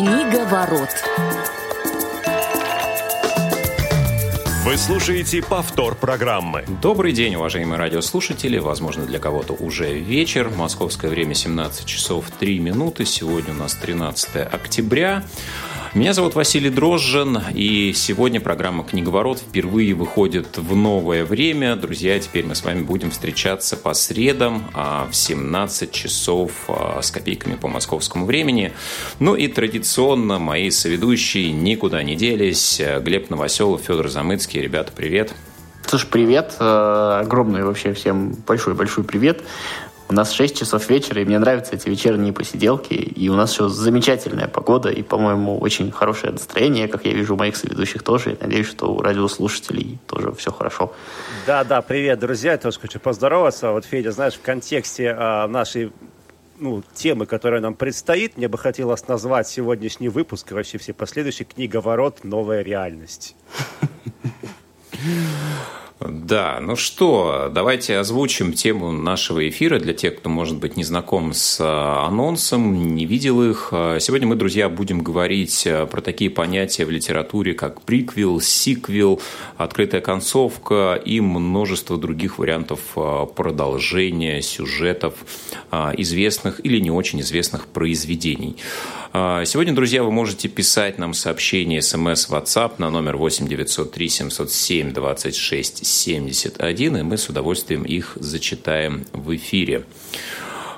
Книга ворот. Вы слушаете повтор программы. Добрый день, уважаемые радиослушатели. Возможно, для кого-то уже вечер. Московское время 17 часов 3 минуты. Сегодня у нас 13 октября. Меня зовут Василий Дрожжин, и сегодня программа «Книговорот» впервые выходит в новое время. Друзья, теперь мы с вами будем встречаться по средам а, в 17 часов а, с копейками по московскому времени. Ну и традиционно мои соведущие никуда не делись. Глеб Новоселов, Федор Замыцкий. Ребята, привет. Слушай, привет. Э, огромный вообще всем большой-большой привет. У нас 6 часов вечера, и мне нравятся эти вечерние посиделки. И у нас еще замечательная погода, и, по-моему, очень хорошее настроение, как я вижу у моих соведущих тоже. И надеюсь, что у радиослушателей тоже все хорошо. Да, да, привет, друзья. Я тоже хочу поздороваться. Вот, Федя, знаешь, в контексте а, нашей ну, темы, которая нам предстоит, мне бы хотелось назвать сегодняшний выпуск и вообще все последующие «Книговорот. Новая реальность». Да, ну что, давайте озвучим тему нашего эфира для тех, кто, может быть, не знаком с а, анонсом, не видел их. А, сегодня мы, друзья, будем говорить а, про такие понятия в литературе, как приквел, сиквел, открытая концовка и множество других вариантов продолжения сюжетов известных или не очень известных произведений. Сегодня, друзья, вы можете писать нам сообщение смс WhatsApp на номер 8 903 707 26 71, и мы с удовольствием их зачитаем в эфире.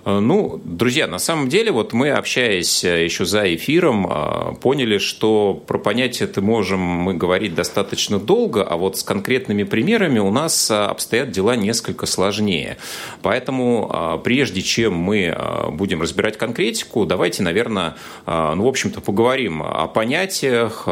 Э, ну, друзья, на самом деле, вот мы, общаясь э, еще за эфиром, э, поняли, что про понятие это можем мы говорить достаточно долго, а вот с конкретными примерами у нас обстоят дела несколько сложнее. Поэтому, прежде чем мы будем разбирать конкретику, давайте, наверное, ну, в общем-то, поговорим о понятиях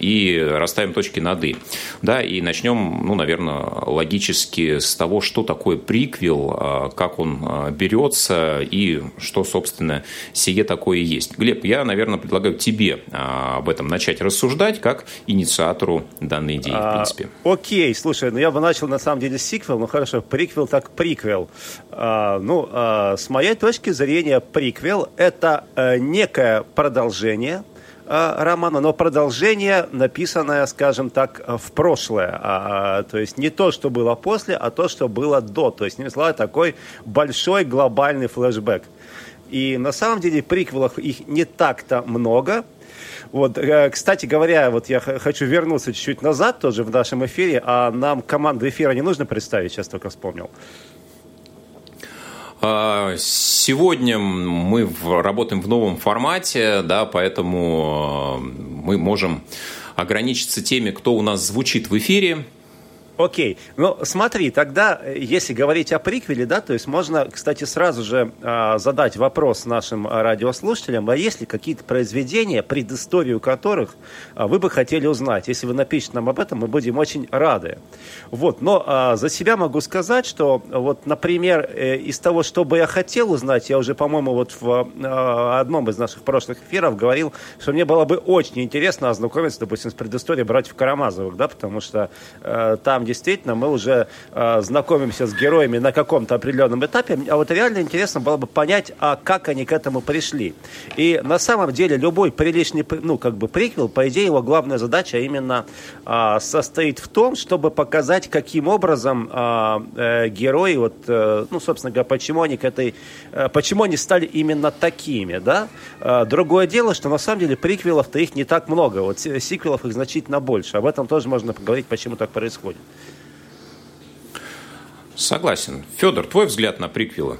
и расставим точки над «и». Да, и начнем, ну, наверное, логически с того, что такое приквел, как он берется и что, собственно, сие такое есть. Глеб, я, наверное, предлагаю тебе а, об этом начать рассуждать как инициатору данной идеи, в принципе. А, окей, слушай, ну я бы начал на самом деле с сиквел, ну хорошо, приквел так приквел. А, ну, а, с моей точки зрения, приквел – это а, некое продолжение – Э, романа, но продолжение, написанное, скажем так, в прошлое. А, а, то есть не то, что было после, а то, что было до. То есть, не слова, такой большой глобальный флешбэк. И на самом деле приквелов их не так-то много. Вот, э, кстати говоря, вот я хочу вернуться чуть-чуть назад тоже в нашем эфире, а нам команду эфира не нужно представить, сейчас только вспомнил. А, сегодня мы работаем в новом формате, да, поэтому э, мы можем ограничиться теми, кто у нас звучит в эфире. Окей. Ну, смотри, тогда, э, если говорить о приквеле, да, то есть можно, кстати, сразу же э, задать вопрос нашим радиослушателям, а есть ли какие-то произведения, предысторию которых э, вы бы хотели узнать? Если вы напишите нам об этом, мы будем очень рады. Вот, но э, за себя могу сказать, что вот, например, э, из того, что бы я хотел узнать, я уже, по-моему, вот в э, одном из наших прошлых эфиров говорил, что мне было бы очень интересно ознакомиться, допустим, с предысторией братьев Карамазовых, да, потому что э, там действительно мы уже э, знакомимся с героями на каком-то определенном этапе, а вот реально интересно было бы понять, а как они к этому пришли. И на самом деле любой приличный, ну, как бы приквел, по идее, его главная задача именно э, состоит в том, чтобы показать, каким образом э, э, герои, вот, э, ну, собственно говоря, почему они к этой, э, почему они стали именно такими, да. Э, другое дело, что на самом деле приквелов-то их не так много, вот сиквелов их значительно больше. Об этом тоже можно поговорить, почему так происходит. Согласен. Федор, твой взгляд на приквелы?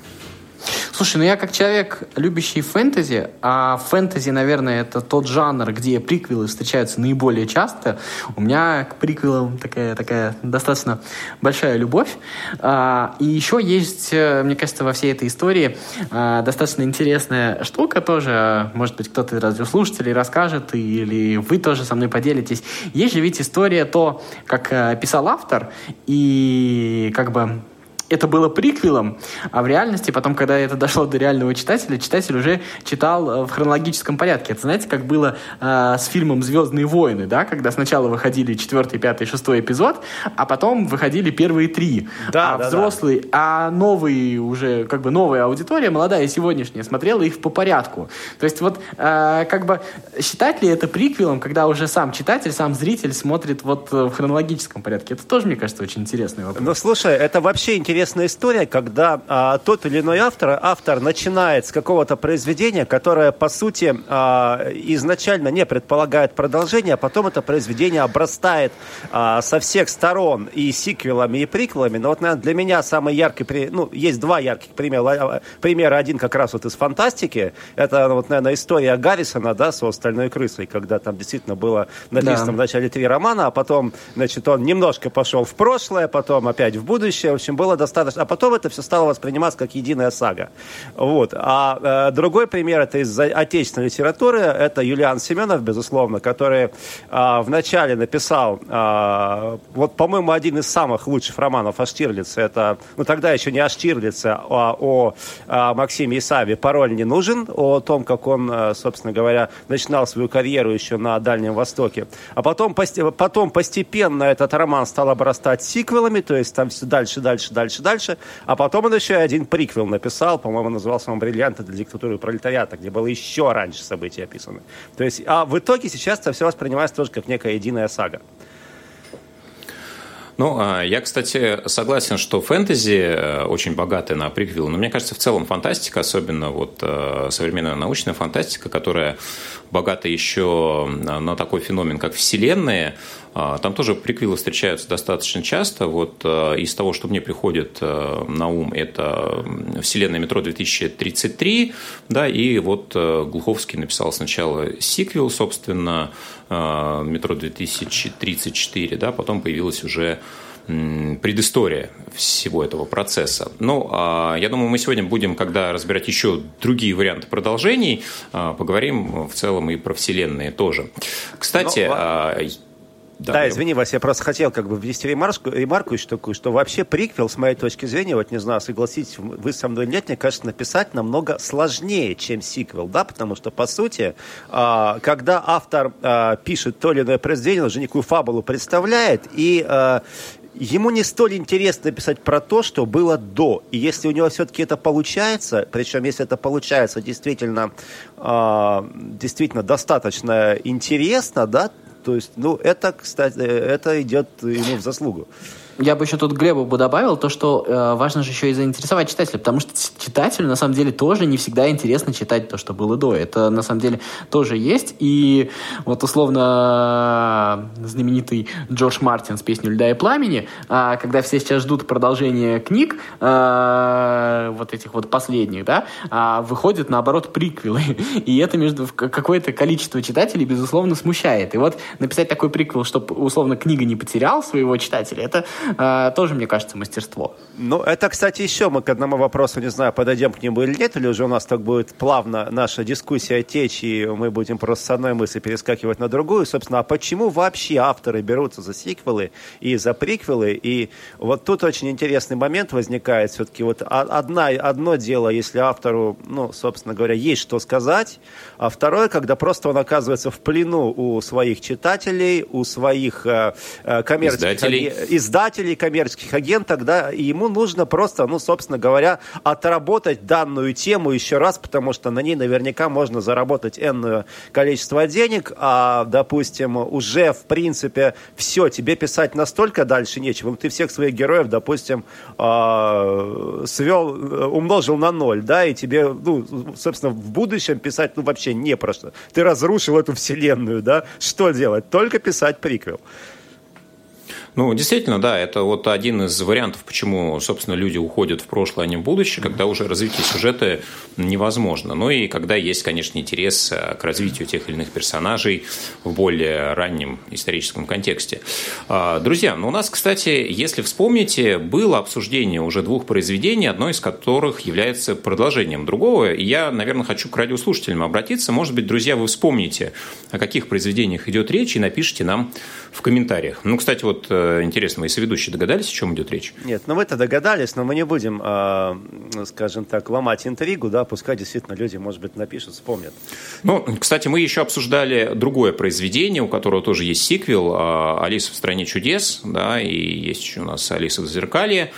Слушай, ну я как человек, любящий фэнтези, а фэнтези, наверное, это тот жанр, где приквелы встречаются наиболее часто, у меня к приквелам такая, такая достаточно большая любовь. А, и еще есть, э, мне кажется, во всей этой истории а, достаточно интересная штука тоже, может быть, кто-то из радиослушателей расскажет, или вы тоже со мной поделитесь. Есть же ведь история то, как э, писал автор, и как бы это было приквелом, а в реальности, потом, когда это дошло до реального читателя, читатель уже читал э, в хронологическом порядке. Это знаете, как было э, с фильмом «Звездные войны», да, когда сначала выходили четвертый, пятый, шестой эпизод, а потом выходили первые три. Да, а да, взрослые, да. а новые уже, как бы новая аудитория, молодая сегодняшняя, смотрела их по порядку. То есть вот, э, как бы, считать ли это приквелом, когда уже сам читатель, сам зритель смотрит вот в хронологическом порядке? Это тоже, мне кажется, очень интересный вопрос. Ну, слушай, это вообще интересно интересная история, когда а, тот или иной автор, автор начинает с какого-то произведения, которое, по сути, а, изначально не предполагает продолжение, а потом это произведение обрастает а, со всех сторон и сиквелами, и приквелами. Но вот, наверное, для меня самый яркий, ну, есть два ярких примера. Пример один как раз вот из фантастики. Это, вот, наверное, история Гаррисона, да, с «Остальной крысой», когда там действительно было написано да. в начале три романа, а потом, значит, он немножко пошел в прошлое, потом опять в будущее. В общем, было достаточно достаточно. А потом это все стало восприниматься как единая сага. Вот. А э, другой пример это из отечественной литературы. Это Юлиан Семенов, безусловно, который э, вначале написал, э, вот, по-моему, один из самых лучших романов о Штирлице. Это, ну, тогда еще не о Штирлице, а о, о Максиме Исаеве «Пароль не нужен», о том, как он, э, собственно говоря, начинал свою карьеру еще на Дальнем Востоке. А потом, потом постепенно этот роман стал обрастать сиквелами, то есть там все дальше, дальше, дальше, дальше, дальше. А потом он еще один приквел написал, по-моему, назывался он «Бриллианты для диктатуры пролетариата», где было еще раньше события описаны. То есть, а в итоге сейчас это все воспринимается тоже как некая единая сага. Ну, а, я, кстати, согласен, что фэнтези э, очень богатая на приквелы, но мне кажется, в целом фантастика, особенно вот э, современная научная фантастика, которая богата еще на такой феномен, как вселенные, а, там тоже приквелы встречаются достаточно часто. Вот э, из того, что мне приходит на ум, это «Вселенная метро 2033», да, и вот Глуховский написал сначала сиквел, собственно, метро 2034, да, потом появилась уже предыстория всего этого процесса. Ну, а, я думаю, мы сегодня будем, когда разбирать еще другие варианты продолжений, а, поговорим в целом и про вселенные тоже. Кстати, Но, а, да, да извини, Вася, я просто хотел как бы ввести ремарку, ремарку еще такую, что вообще приквел, с моей точки зрения, вот не знаю, согласитесь вы со мной или нет, мне кажется, написать намного сложнее, чем сиквел, да, потому что, по сути, а, когда автор а, пишет то или иное произведение, он уже некую фабулу представляет, и а, ему не столь интересно писать про то, что было до. И если у него все-таки это получается, причем если это получается действительно, действительно достаточно интересно, да, то есть, ну, это, кстати, это идет ему в заслугу. Я бы еще тут Глебу бы добавил то, что э, важно же еще и заинтересовать читателя, потому что читателю на самом деле тоже не всегда интересно читать то, что было до. Это на самом деле тоже есть. И вот условно знаменитый Джордж Мартин с песней «Льда и пламени», э, когда все сейчас ждут продолжения книг, э, вот этих вот последних, да, э, выходят наоборот приквелы. И это между какое-то количество читателей, безусловно, смущает. И вот написать такой приквел, чтобы условно книга не потерял своего читателя, это тоже, мне кажется, мастерство. Ну, это, кстати, еще мы к одному вопросу, не знаю, подойдем к нему или нет, или уже у нас так будет плавно наша дискуссия течь, и мы будем просто с одной мысли перескакивать на другую. Собственно, а почему вообще авторы берутся за сиквелы и за приквелы? И вот тут очень интересный момент возникает. Все-таки вот одна, одно дело, если автору, ну, собственно говоря, есть что сказать, а второе, когда просто он оказывается в плену у своих читателей, у своих э, э коммерческих издателей. Издателей, коммерческих агентов, да, и ему нужно просто, ну, собственно говоря, отработать данную тему еще раз, потому что на ней наверняка можно заработать энное количество денег, а, допустим, уже, в принципе, все, тебе писать настолько дальше нечего, ты всех своих героев, допустим, а, свел, умножил на ноль, да, и тебе, ну, собственно, в будущем писать, ну, вообще не просто. Ты разрушил эту вселенную, да, что делать? Только писать приквел. Ну, действительно, да, это вот один из вариантов, почему, собственно, люди уходят в прошлое, а не в будущее, когда уже развитие сюжета невозможно. Ну и когда есть, конечно, интерес э, к развитию тех или иных персонажей в более раннем историческом контексте. А, друзья, ну у нас, кстати, если вспомните, было обсуждение уже двух произведений, одно из которых является продолжением другого. И я, наверное, хочу к радиослушателям обратиться. Может быть, друзья, вы вспомните, о каких произведениях идет речь, и напишите нам в комментариях. Ну, кстати, вот э, интересно, вы соведущие догадались, о чем идет речь? Нет, ну мы-то догадались, но мы не будем, э, скажем так, ломать интригу, да, пускай действительно люди, может быть, напишут, вспомнят. Ну, кстати, мы еще обсуждали другое произведение, у которого тоже есть сиквел, а, «Алиса в стране чудес», да, и есть еще у нас «Алиса в зеркалье».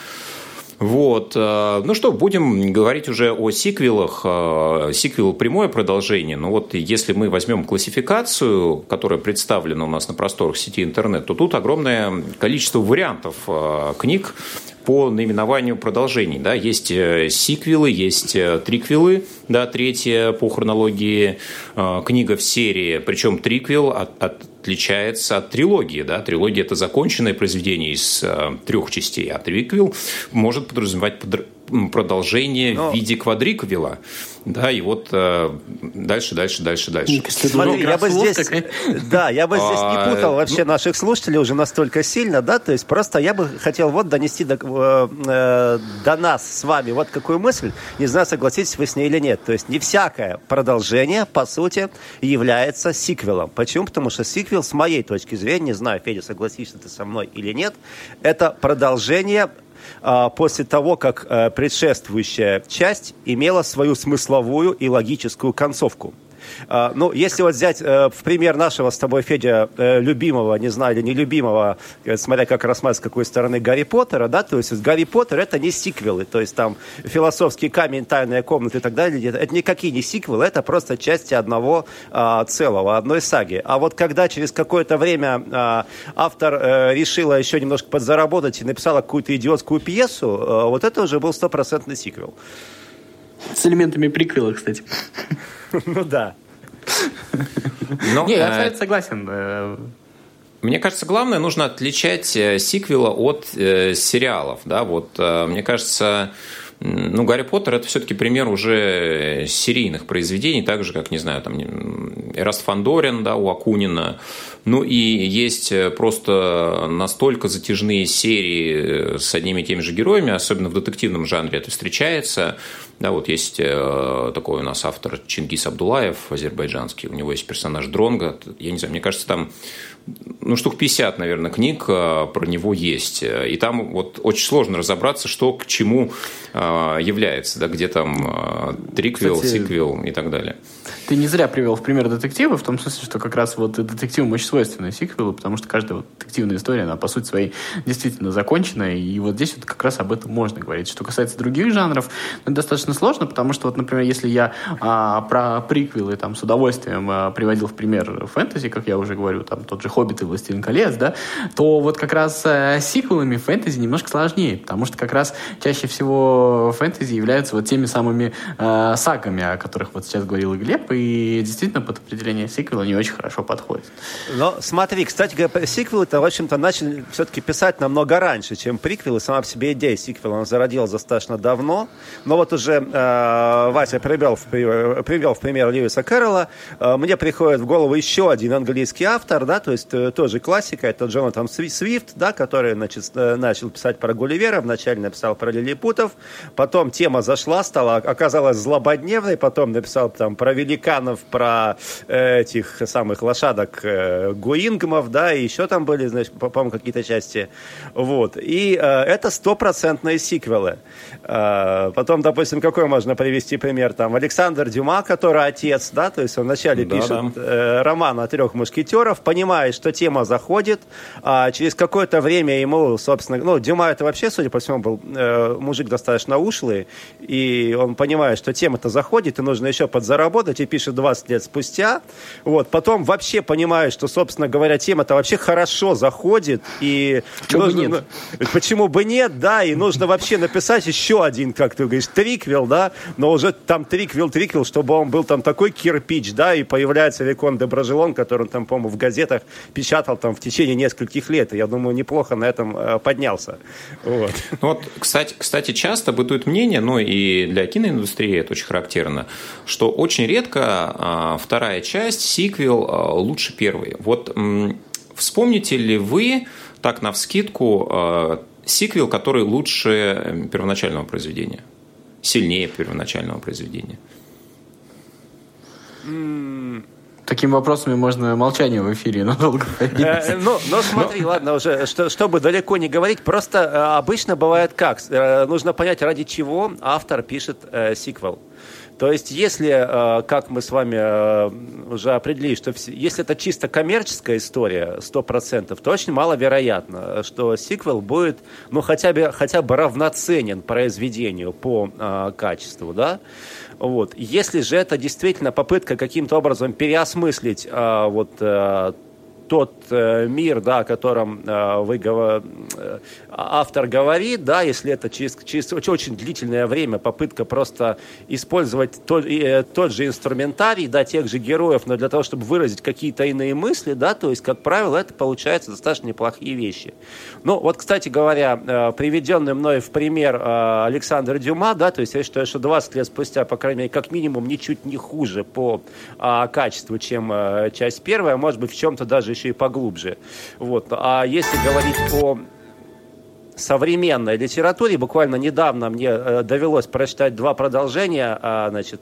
Вот. Э, ну что, будем говорить уже о сиквелах. Э, сиквел – прямое продолжение. Но вот если мы возьмем классификацию, которая представлена у нас на просторах сети интернет, то тут огромное количество вариантов э, книг по наименованию продолжений. Да? Есть сиквелы, есть триквелы, да, третья по хронологии книга в серии, причем триквел от, от отличается от трилогии. Да? Трилогия – это законченное произведение из э, трех частей, а триквел может подразумевать под продолжение Но... в виде квадриквела. Да, и вот э, дальше, дальше, дальше, дальше. Смотри, я бы здесь, да, я бы здесь не а, путал вообще ну наших слушателей уже настолько сильно, да, то есть просто я бы хотел вот донести до, э, э, до нас с вами вот какую мысль, не знаю, согласитесь вы с ней или нет, то есть не всякое продолжение, по сути, является сиквелом. Почему? Потому что сиквел, с моей точки зрения, не знаю, Федя, согласишься ты со мной или нет, это продолжение а, после того, как э, предшествующая часть имела свою смысловую и логическую концовку. А, ну, если вот взять э, в пример нашего с тобой, Федя, э, любимого, не знаю, или нелюбимого, э, смотря как рассматривать с какой стороны, Гарри Поттера, да, то есть Гарри Поттер это не сиквелы, то есть там философский камень, тайная комната и так далее, это никакие не сиквелы, это просто части одного а, целого, одной саги. А вот когда через какое-то время а, автор решила еще немножко подзаработать и написала какую-то идиотскую пьесу, вот это уже был стопроцентный сиквел. С элементами приквела, кстати. Ну да. Но, Не, я э, абсолютно согласен. Мне кажется, главное, нужно отличать э, сиквела от э, сериалов. Да? Вот, э, мне кажется, ну, Гарри Поттер это все-таки пример уже серийных произведений, так же, как, не знаю, там Эраст Фандорин, да, у Акунина. Ну и есть просто настолько затяжные серии с одними и теми же героями, особенно в детективном жанре это встречается. Да, вот есть э, такой у нас автор Чингис Абдулаев, азербайджанский, у него есть персонаж Дронга. Я не знаю, мне кажется, там ну, штук 50, наверное, книг э, про него есть. И там вот очень сложно разобраться, что к чему э, является, да, где там триквел, Кстати, сиквел и так далее. Ты не зря привел в пример детективы, в том смысле, что как раз вот детективам очень свойственны сиквелы, потому что каждая вот детективная история, она по сути своей действительно закончена, и вот здесь вот как раз об этом можно говорить. Что касается других жанров, ну, достаточно сложно, потому что вот, например, если я а, про приквелы там с удовольствием а, приводил в пример фэнтези, как я уже говорю, там тот же «Хоббит» и «Властелин колец», да, то вот как раз а, сиквелами фэнтези немножко сложнее, потому что как раз чаще всего фэнтези являются вот теми самыми а, сагами, о которых вот сейчас говорил и Глеб, и действительно под определение сиквела не очень хорошо подходит. Но смотри, кстати говоря, сиквелы-то, в общем-то, начали все-таки писать намного раньше, чем приквелы. Сама по себе идея сиквела, она зародилась достаточно давно. Но вот уже э, Вася привел в, привел в пример Льюиса Кэрролла. Э, мне приходит в голову еще один английский автор, да, то есть э, тоже классика, это Джонатан Свифт, да, который значит, э, начал писать про Гулливера, вначале написал про лилипутов, потом тема зашла, стала, оказалась злободневной, потом написал там про великанов, про э, этих самых лошадок э, Гуингмов, да, и еще там были, значит, по-моему, какие-то части. Вот. И э, это стопроцентные сиквелы. Э, потом, допустим, какой можно привести пример? Там Александр Дюма, который отец, да, то есть он вначале да, пишет да. Э, роман о трех мушкетеров, понимает, что тема заходит, а через какое-то время ему, собственно, ну, Дюма это вообще, судя по всему, был э, мужик достаточно ушлый, и он понимает, что тема-то заходит, и нужно еще подзаработать, и пишет 20 лет спустя. Вот. Потом вообще понимает, что, собственно говоря, тема-то вообще хорошо заходит. И почему нужно, бы нет? Почему бы нет, да, и нужно вообще написать еще один, как ты говоришь, триквел, да, но уже там триквел, триквел, чтобы он был там такой кирпич, да, и появляется Викон де Брожелон, который он там, по-моему, в газетах печатал там в течение нескольких лет. И я думаю, неплохо на этом э, поднялся. Вот. Ну вот, кстати, кстати, часто бытует мнение, ну и для киноиндустрии это очень характерно, что очень редко а, вторая часть, сиквел, а, лучше первой. Вот вспомните ли вы, так на вскидку, а, сиквел, который лучше первоначального произведения? Сильнее первоначального произведения? Такими вопросами можно молчание в эфире надолго э, Ну, ну смотри, ладно, уже, что, чтобы далеко не говорить, просто э, обычно бывает как? Э, нужно понять, ради чего автор пишет э, сиквел. То есть, если, э, как мы с вами э, уже определили, что если это чисто коммерческая история, 100%, то очень маловероятно, что сиквел будет, ну, хотя бы, хотя бы равноценен произведению по э, качеству, да? Вот. Если же это действительно попытка каким-то образом переосмыслить вот тот э, мир, да, о котором э, вы, э, автор говорит, да, если это через, через очень, длительное время попытка просто использовать тот, э, тот же инструментарий, да, тех же героев, но для того, чтобы выразить какие-то иные мысли, да, то есть, как правило, это получается достаточно неплохие вещи. Ну, вот, кстати говоря, э, приведенный мной в пример э, Александр Дюма, да, то есть я считаю, что 20 лет спустя, по крайней мере, как минимум, ничуть не хуже по э, качеству, чем э, часть первая, может быть, в чем-то даже еще и поглубже. Вот. А если говорить о современной литературе. Буквально недавно мне э, довелось прочитать два продолжения, а, значит,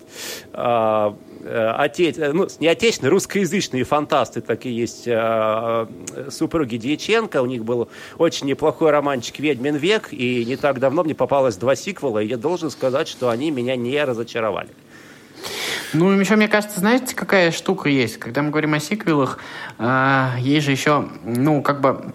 а, э, оте... ну, не отечественные, русскоязычные фантасты, такие есть а, супруги Дьяченко. У них был очень неплохой романчик «Ведьмин век», и не так давно мне попалось два сиквела, и я должен сказать, что они меня не разочаровали. Ну, еще, мне кажется, знаете, какая штука есть? Когда мы говорим о сиквелах, э, есть же еще, ну, как бы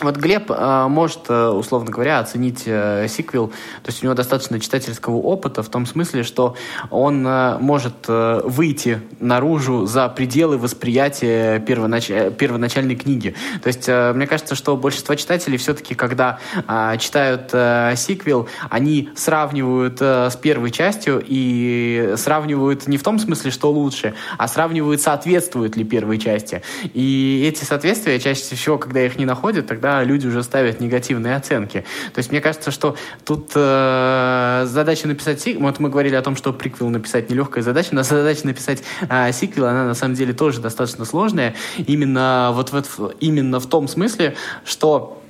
вот Глеб э, может, условно говоря, оценить э, сиквел, то есть у него достаточно читательского опыта в том смысле, что он э, может э, выйти наружу за пределы восприятия первонач... Э, первоначальной книги. То есть э, мне кажется, что большинство читателей все-таки, когда э, читают э, сиквел, они сравнивают э, с первой частью и сравнивают не в том смысле, что лучше, а сравнивают, соответствует ли первой части. И эти соответствия чаще всего, когда их не находят, тогда когда люди уже ставят негативные оценки. То есть мне кажется, что тут э, задача написать сиквел, вот мы говорили о том, что приквел написать нелегкая задача, но задача написать э, сиквел, она на самом деле тоже достаточно сложная, именно вот в, именно в том смысле, что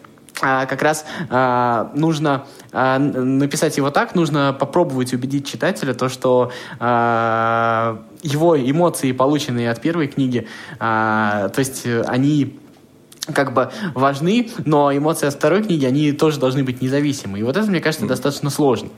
а, как раз а, нужно а, написать его так, нужно попробовать убедить читателя то, что а, его эмоции, полученные от первой книги, а, то есть они как бы важны, но эмоции от второй книги, они тоже должны быть независимы. И вот это, мне кажется, достаточно сложно.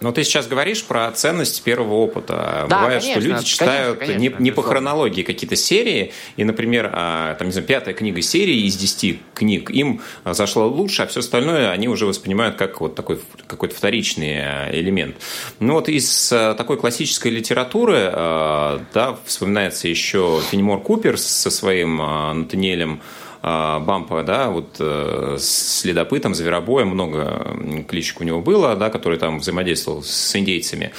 Но ты сейчас говоришь про ценность первого опыта. Да, Бывает, конечно, что люди читают конечно, конечно, не, не по хронологии какие-то серии, и, например, а, там, не знаю, пятая книга серии из десяти книг им зашла лучше, а все остальное они уже воспринимают как вот такой какой-то вторичный а, элемент. Ну вот из а, такой классической литературы, да, вспоминается еще Фенемор Купер со своим Натаниэлем а, Бампа, да, вот э, с следопытом, зверобоем, много кличек у него было, да, который там взаимодействовал с индейцами.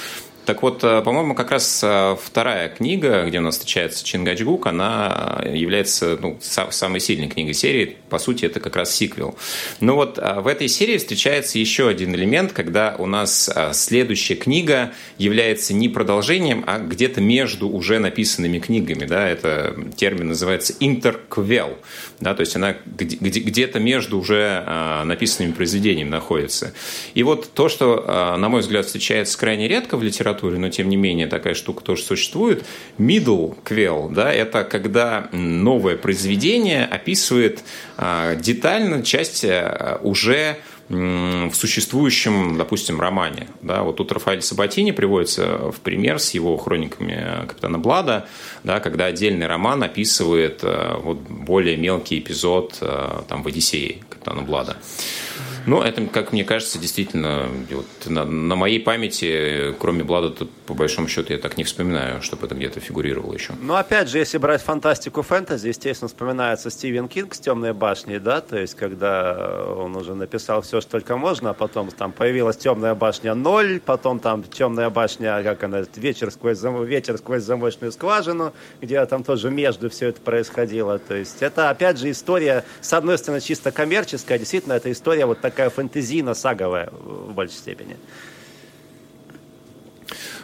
Так вот, э, по-моему, как раз э, вторая книга, где у нас встречается Чингачгук, она является ну, самой сильной книгой серии. По сути, это как раз сиквел. Но вот э, в этой серии встречается еще один элемент, когда у нас следующая книга является не продолжением, а где-то между уже написанными книгами. Да? Это термин называется интерквел. Да? То есть она где-то между уже написанными произведениями находится. И вот то, что, на мой взгляд, встречается крайне редко в литературе, литературе, но тем не менее такая штука тоже существует. Middle quell, да, это когда новое произведение описывает а, детально часть а, уже в существующем, допустим, романе. Да, вот тут Рафаэль Сабатини приводится в пример с его хрониками Капитана Блада, да, когда отдельный роман описывает а, вот, более мелкий эпизод там, в «Одиссее» Капитана Блада. Ну, это, как мне кажется, действительно, вот, на, на моей памяти, кроме Блада, тут, по большому счету, я так не вспоминаю, чтобы это где-то фигурировало еще. Ну, опять же, если брать фантастику фэнтези, естественно, вспоминается Стивен Кинг с «Темной башней», да, то есть, когда он уже написал все, что только можно, а потом там появилась «Темная башня 0», потом там «Темная башня», как она, «Вечер сквозь, зам... ветер сквозь замочную скважину», где там тоже между все это происходило, то есть, это, опять же, история, с одной стороны, чисто коммерческая, действительно, это история вот такая фэнтезийно-саговая в большей степени.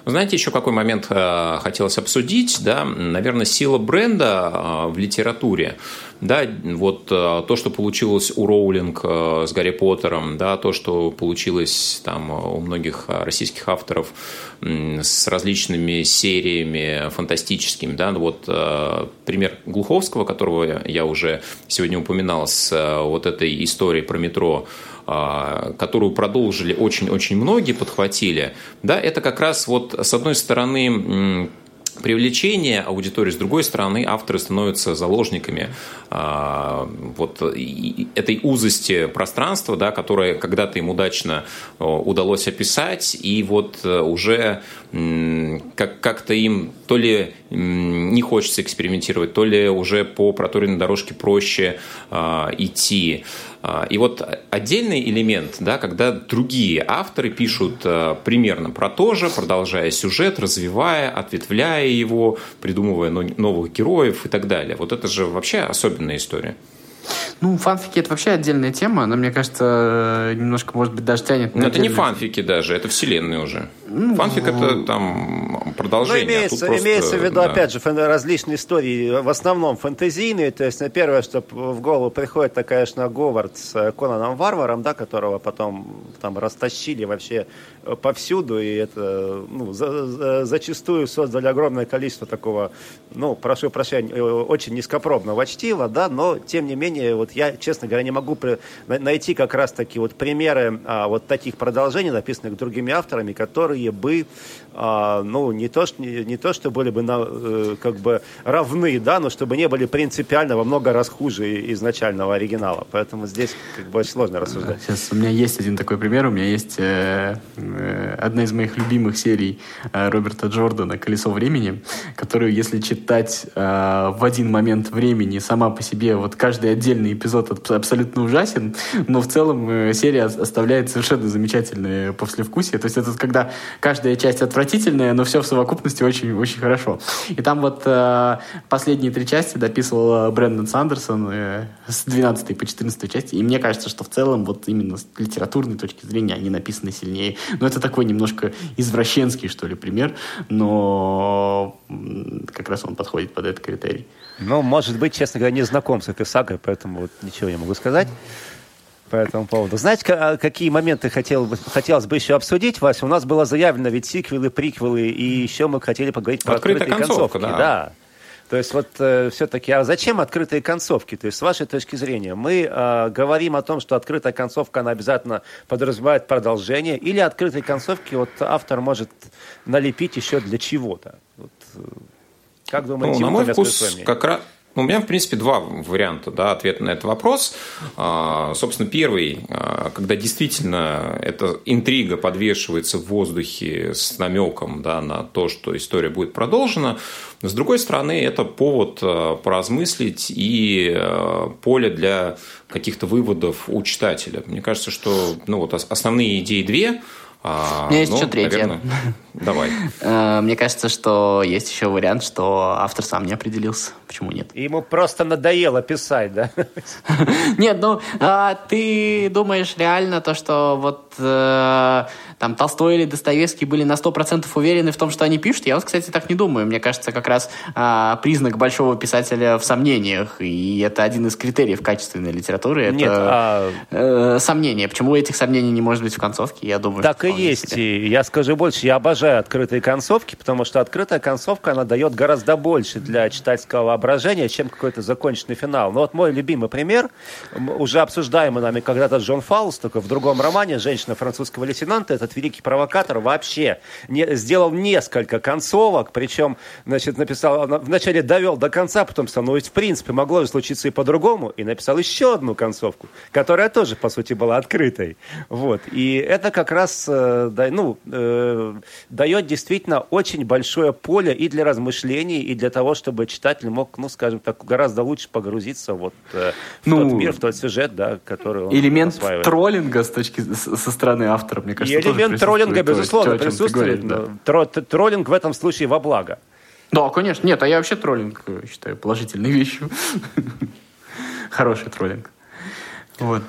Знаете, еще какой момент э, хотелось обсудить, да, наверное, сила бренда э, в литературе, да, вот э, то, что получилось у Роулинг э, с Гарри Поттером, да, то, что получилось там у многих российских авторов с различными сериями фантастическими, да, вот э, пример Глуховского, которого я уже сегодня упоминал с вот этой историей про метро, которую продолжили очень-очень многие, подхватили, да, это как раз вот с одной стороны привлечение аудитории, с другой стороны, авторы становятся заложниками э, вот этой узости пространства, да, которое когда-то им удачно удалось описать, и вот э, уже как- как-то им то ли не хочется экспериментировать, то ли уже по проторенной дорожке проще э, идти. А, и вот отдельный элемент, да, когда другие авторы пишут э, примерно про то же, продолжая сюжет, развивая, ответвляя его, придумывая новых героев и так далее. Вот это же вообще особенная история. Ну, фанфики это вообще отдельная тема. Она, мне кажется, немножко, может быть, даже тянет. Но это не фанфики даже, это вселенные уже. Ну, Фанфик это там продолжение. Ну, имеется, а имеется в виду, да. опять же, различные истории, в основном фэнтезийные. То есть, на первое, что в голову приходит, это, конечно, Говард с Конаном Варваром, да, которого потом там растащили вообще повсюду. И это ну, за, за, зачастую создали огромное количество такого, ну, прошу прощения, очень низкопробного чтива, да, но, тем не менее, вот я, честно говоря, не могу найти как раз-таки вот примеры а, вот таких продолжений, написанных другими авторами, которые бы, а, ну, не то, не, не то, что были бы на, э, как бы равны, да, но чтобы не были принципиально во много раз хуже изначального оригинала. Поэтому здесь как бы сложно рассуждать. Сейчас у меня есть один такой пример. У меня есть э, э, одна из моих любимых серий э, Роберта Джордана «Колесо времени», которую, если читать э, в один момент времени сама по себе, вот каждый отдельный эпизод абсолютно ужасен, но в целом э, серия оставляет совершенно замечательное послевкусие. То есть это когда каждая часть отвратительная, но все в совокупности очень-очень хорошо. И там вот э, последние три части дописывал Брэндон Сандерсон э, с 12 по 14 части. И мне кажется, что в целом вот именно с литературной точки зрения они написаны сильнее. Но это такой немножко извращенский, что ли, пример. Но как раз он подходит под этот критерий. Ну, может быть, честно говоря, не знаком с этой сагой, поэтому вот ничего не могу сказать по этому поводу. Знаете, а, какие моменты хотел, хотелось бы еще обсудить, Вася? У нас было заявлено ведь сиквелы, приквелы, и еще мы хотели поговорить про открытые концовки. Да. да. То есть вот э, все-таки, а зачем открытые концовки? То есть с вашей точки зрения, мы э, говорим о том, что открытая концовка, она обязательно подразумевает продолжение, или открытые концовки вот автор может налепить еще для чего-то? Вот, э, как думаете, ну, на мой вкус, как раз, у меня, в принципе, два варианта да, ответа на этот вопрос. А, собственно, первый, а, когда действительно эта интрига подвешивается в воздухе с намеком да, на то, что история будет продолжена. С другой стороны, это повод а, поразмыслить и поле для каких-то выводов у читателя. Мне кажется, что ну, вот основные идеи две – а, У меня есть ну, еще третье. Наверное, давай. Э, мне кажется, что есть еще вариант, что автор сам не определился. Почему нет? Ему просто надоело писать, да? Нет, ну, а ты думаешь реально то, что вот э, там Толстой или Достоевский были на 100% уверены в том, что они пишут. Я вот, кстати, так не думаю. Мне кажется, как раз а, признак большого писателя в сомнениях. И это один из критериев качественной литературы. Это Нет, а... э, сомнения. Почему этих сомнений не может быть в концовке? Я думаю, Так и есть. Себе. И я скажу больше. Я обожаю открытые концовки, потому что открытая концовка, она дает гораздо больше для читательского воображения, чем какой-то законченный финал. Но вот мой любимый пример, уже обсуждаемый нами когда-то Джон Фаулс, только в другом романе «Женщина французского лейтенанта», этот великий провокатор вообще не, сделал несколько концовок, причем, значит, написал, вначале довел до конца, потом сказал, ну, ведь, в принципе, могло же случиться и по-другому, и написал еще одну концовку, которая тоже, по сути, была открытой. Вот. И это как раз, э, ну, э, дает действительно очень большое поле и для размышлений, и для того, чтобы читатель мог, ну, скажем так, гораздо лучше погрузиться вот э, в ну, тот мир, в тот сюжет, да, который он Элемент осваивает. троллинга с точки, со стороны автора, мне кажется, и элемент троллинга, безусловно, то, присутствует. Говоришь, да. Троллинг в этом случае во благо. Да, конечно. Нет, а я вообще троллинг э, считаю положительной вещью. Хороший троллинг. Вот.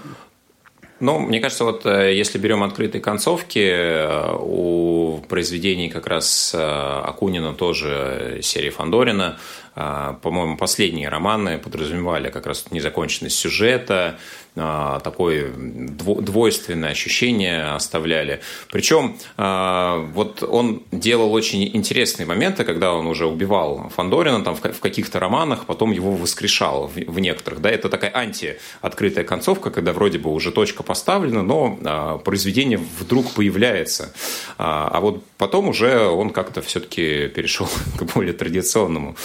Ну, мне кажется, вот э, если берем открытые концовки, э, у произведений как раз Акунина тоже серии Фандорина по-моему, последние романы подразумевали как раз незаконченность сюжета, а, такое двойственное ощущение оставляли. Причем а, вот он делал очень интересные моменты, когда он уже убивал Фандорина там в каких-то романах, потом его воскрешал в некоторых. Да, это такая антиоткрытая концовка, когда вроде бы уже точка поставлена, но произведение вдруг появляется. А вот потом уже он как-то все-таки перешел к более традиционному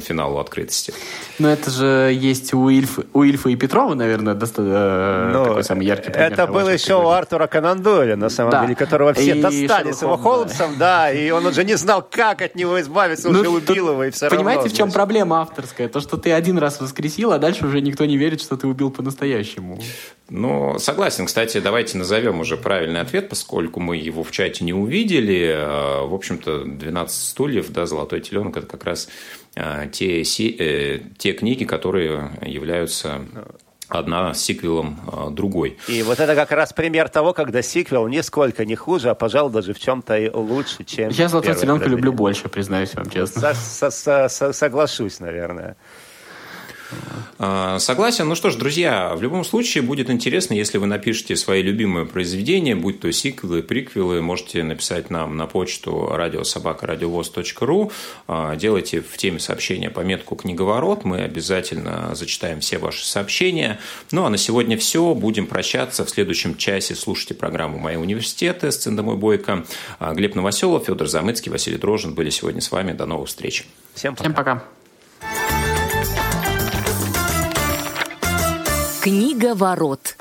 финалу открытости. Но это же есть у Ильфа, у Ильфа и Петрова, наверное, наверное, достаточно ну, такой самый яркий пример. Это был еще у Артура Конан Дойля, на самом да. деле, которого все и достали с его Холмсом, да. да, и он уже не знал, как от него избавиться, ну, уже убил его, и все Понимаете, равно, в чем проблема авторская? То, что ты один раз воскресил, а дальше уже никто не верит, что ты убил по-настоящему. Ну, согласен. Кстати, давайте назовем уже правильный ответ, поскольку мы его в чате не увидели. А, в общем-то, 12 стульев, да, «Золотой теленок» – это как раз те, э, те книги, которые являются одна с сиквелом а, другой. И вот это как раз пример того, когда сиквел нисколько не хуже, а, пожалуй, даже в чем-то и лучше, чем Я «Золотую теленку» люблю больше, признаюсь вам честно. Со -со -со Соглашусь, наверное. А, согласен. Ну что ж, друзья, в любом случае будет интересно, если вы напишите свои любимые произведения, будь то сиквелы, приквелы, можете написать нам на почту радиособакарадиовоз.ру. А, делайте в теме сообщения пометку «Книговорот». Мы обязательно зачитаем все ваши сообщения. Ну а на сегодня все. Будем прощаться. В следующем часе слушайте программу «Мои университеты» с Цендомой Бойко. А, Глеб Новоселов, Федор Замыцкий, Василий Дрожин были сегодня с вами. До новых встреч. Всем пока. Всем пока. Книга ворот.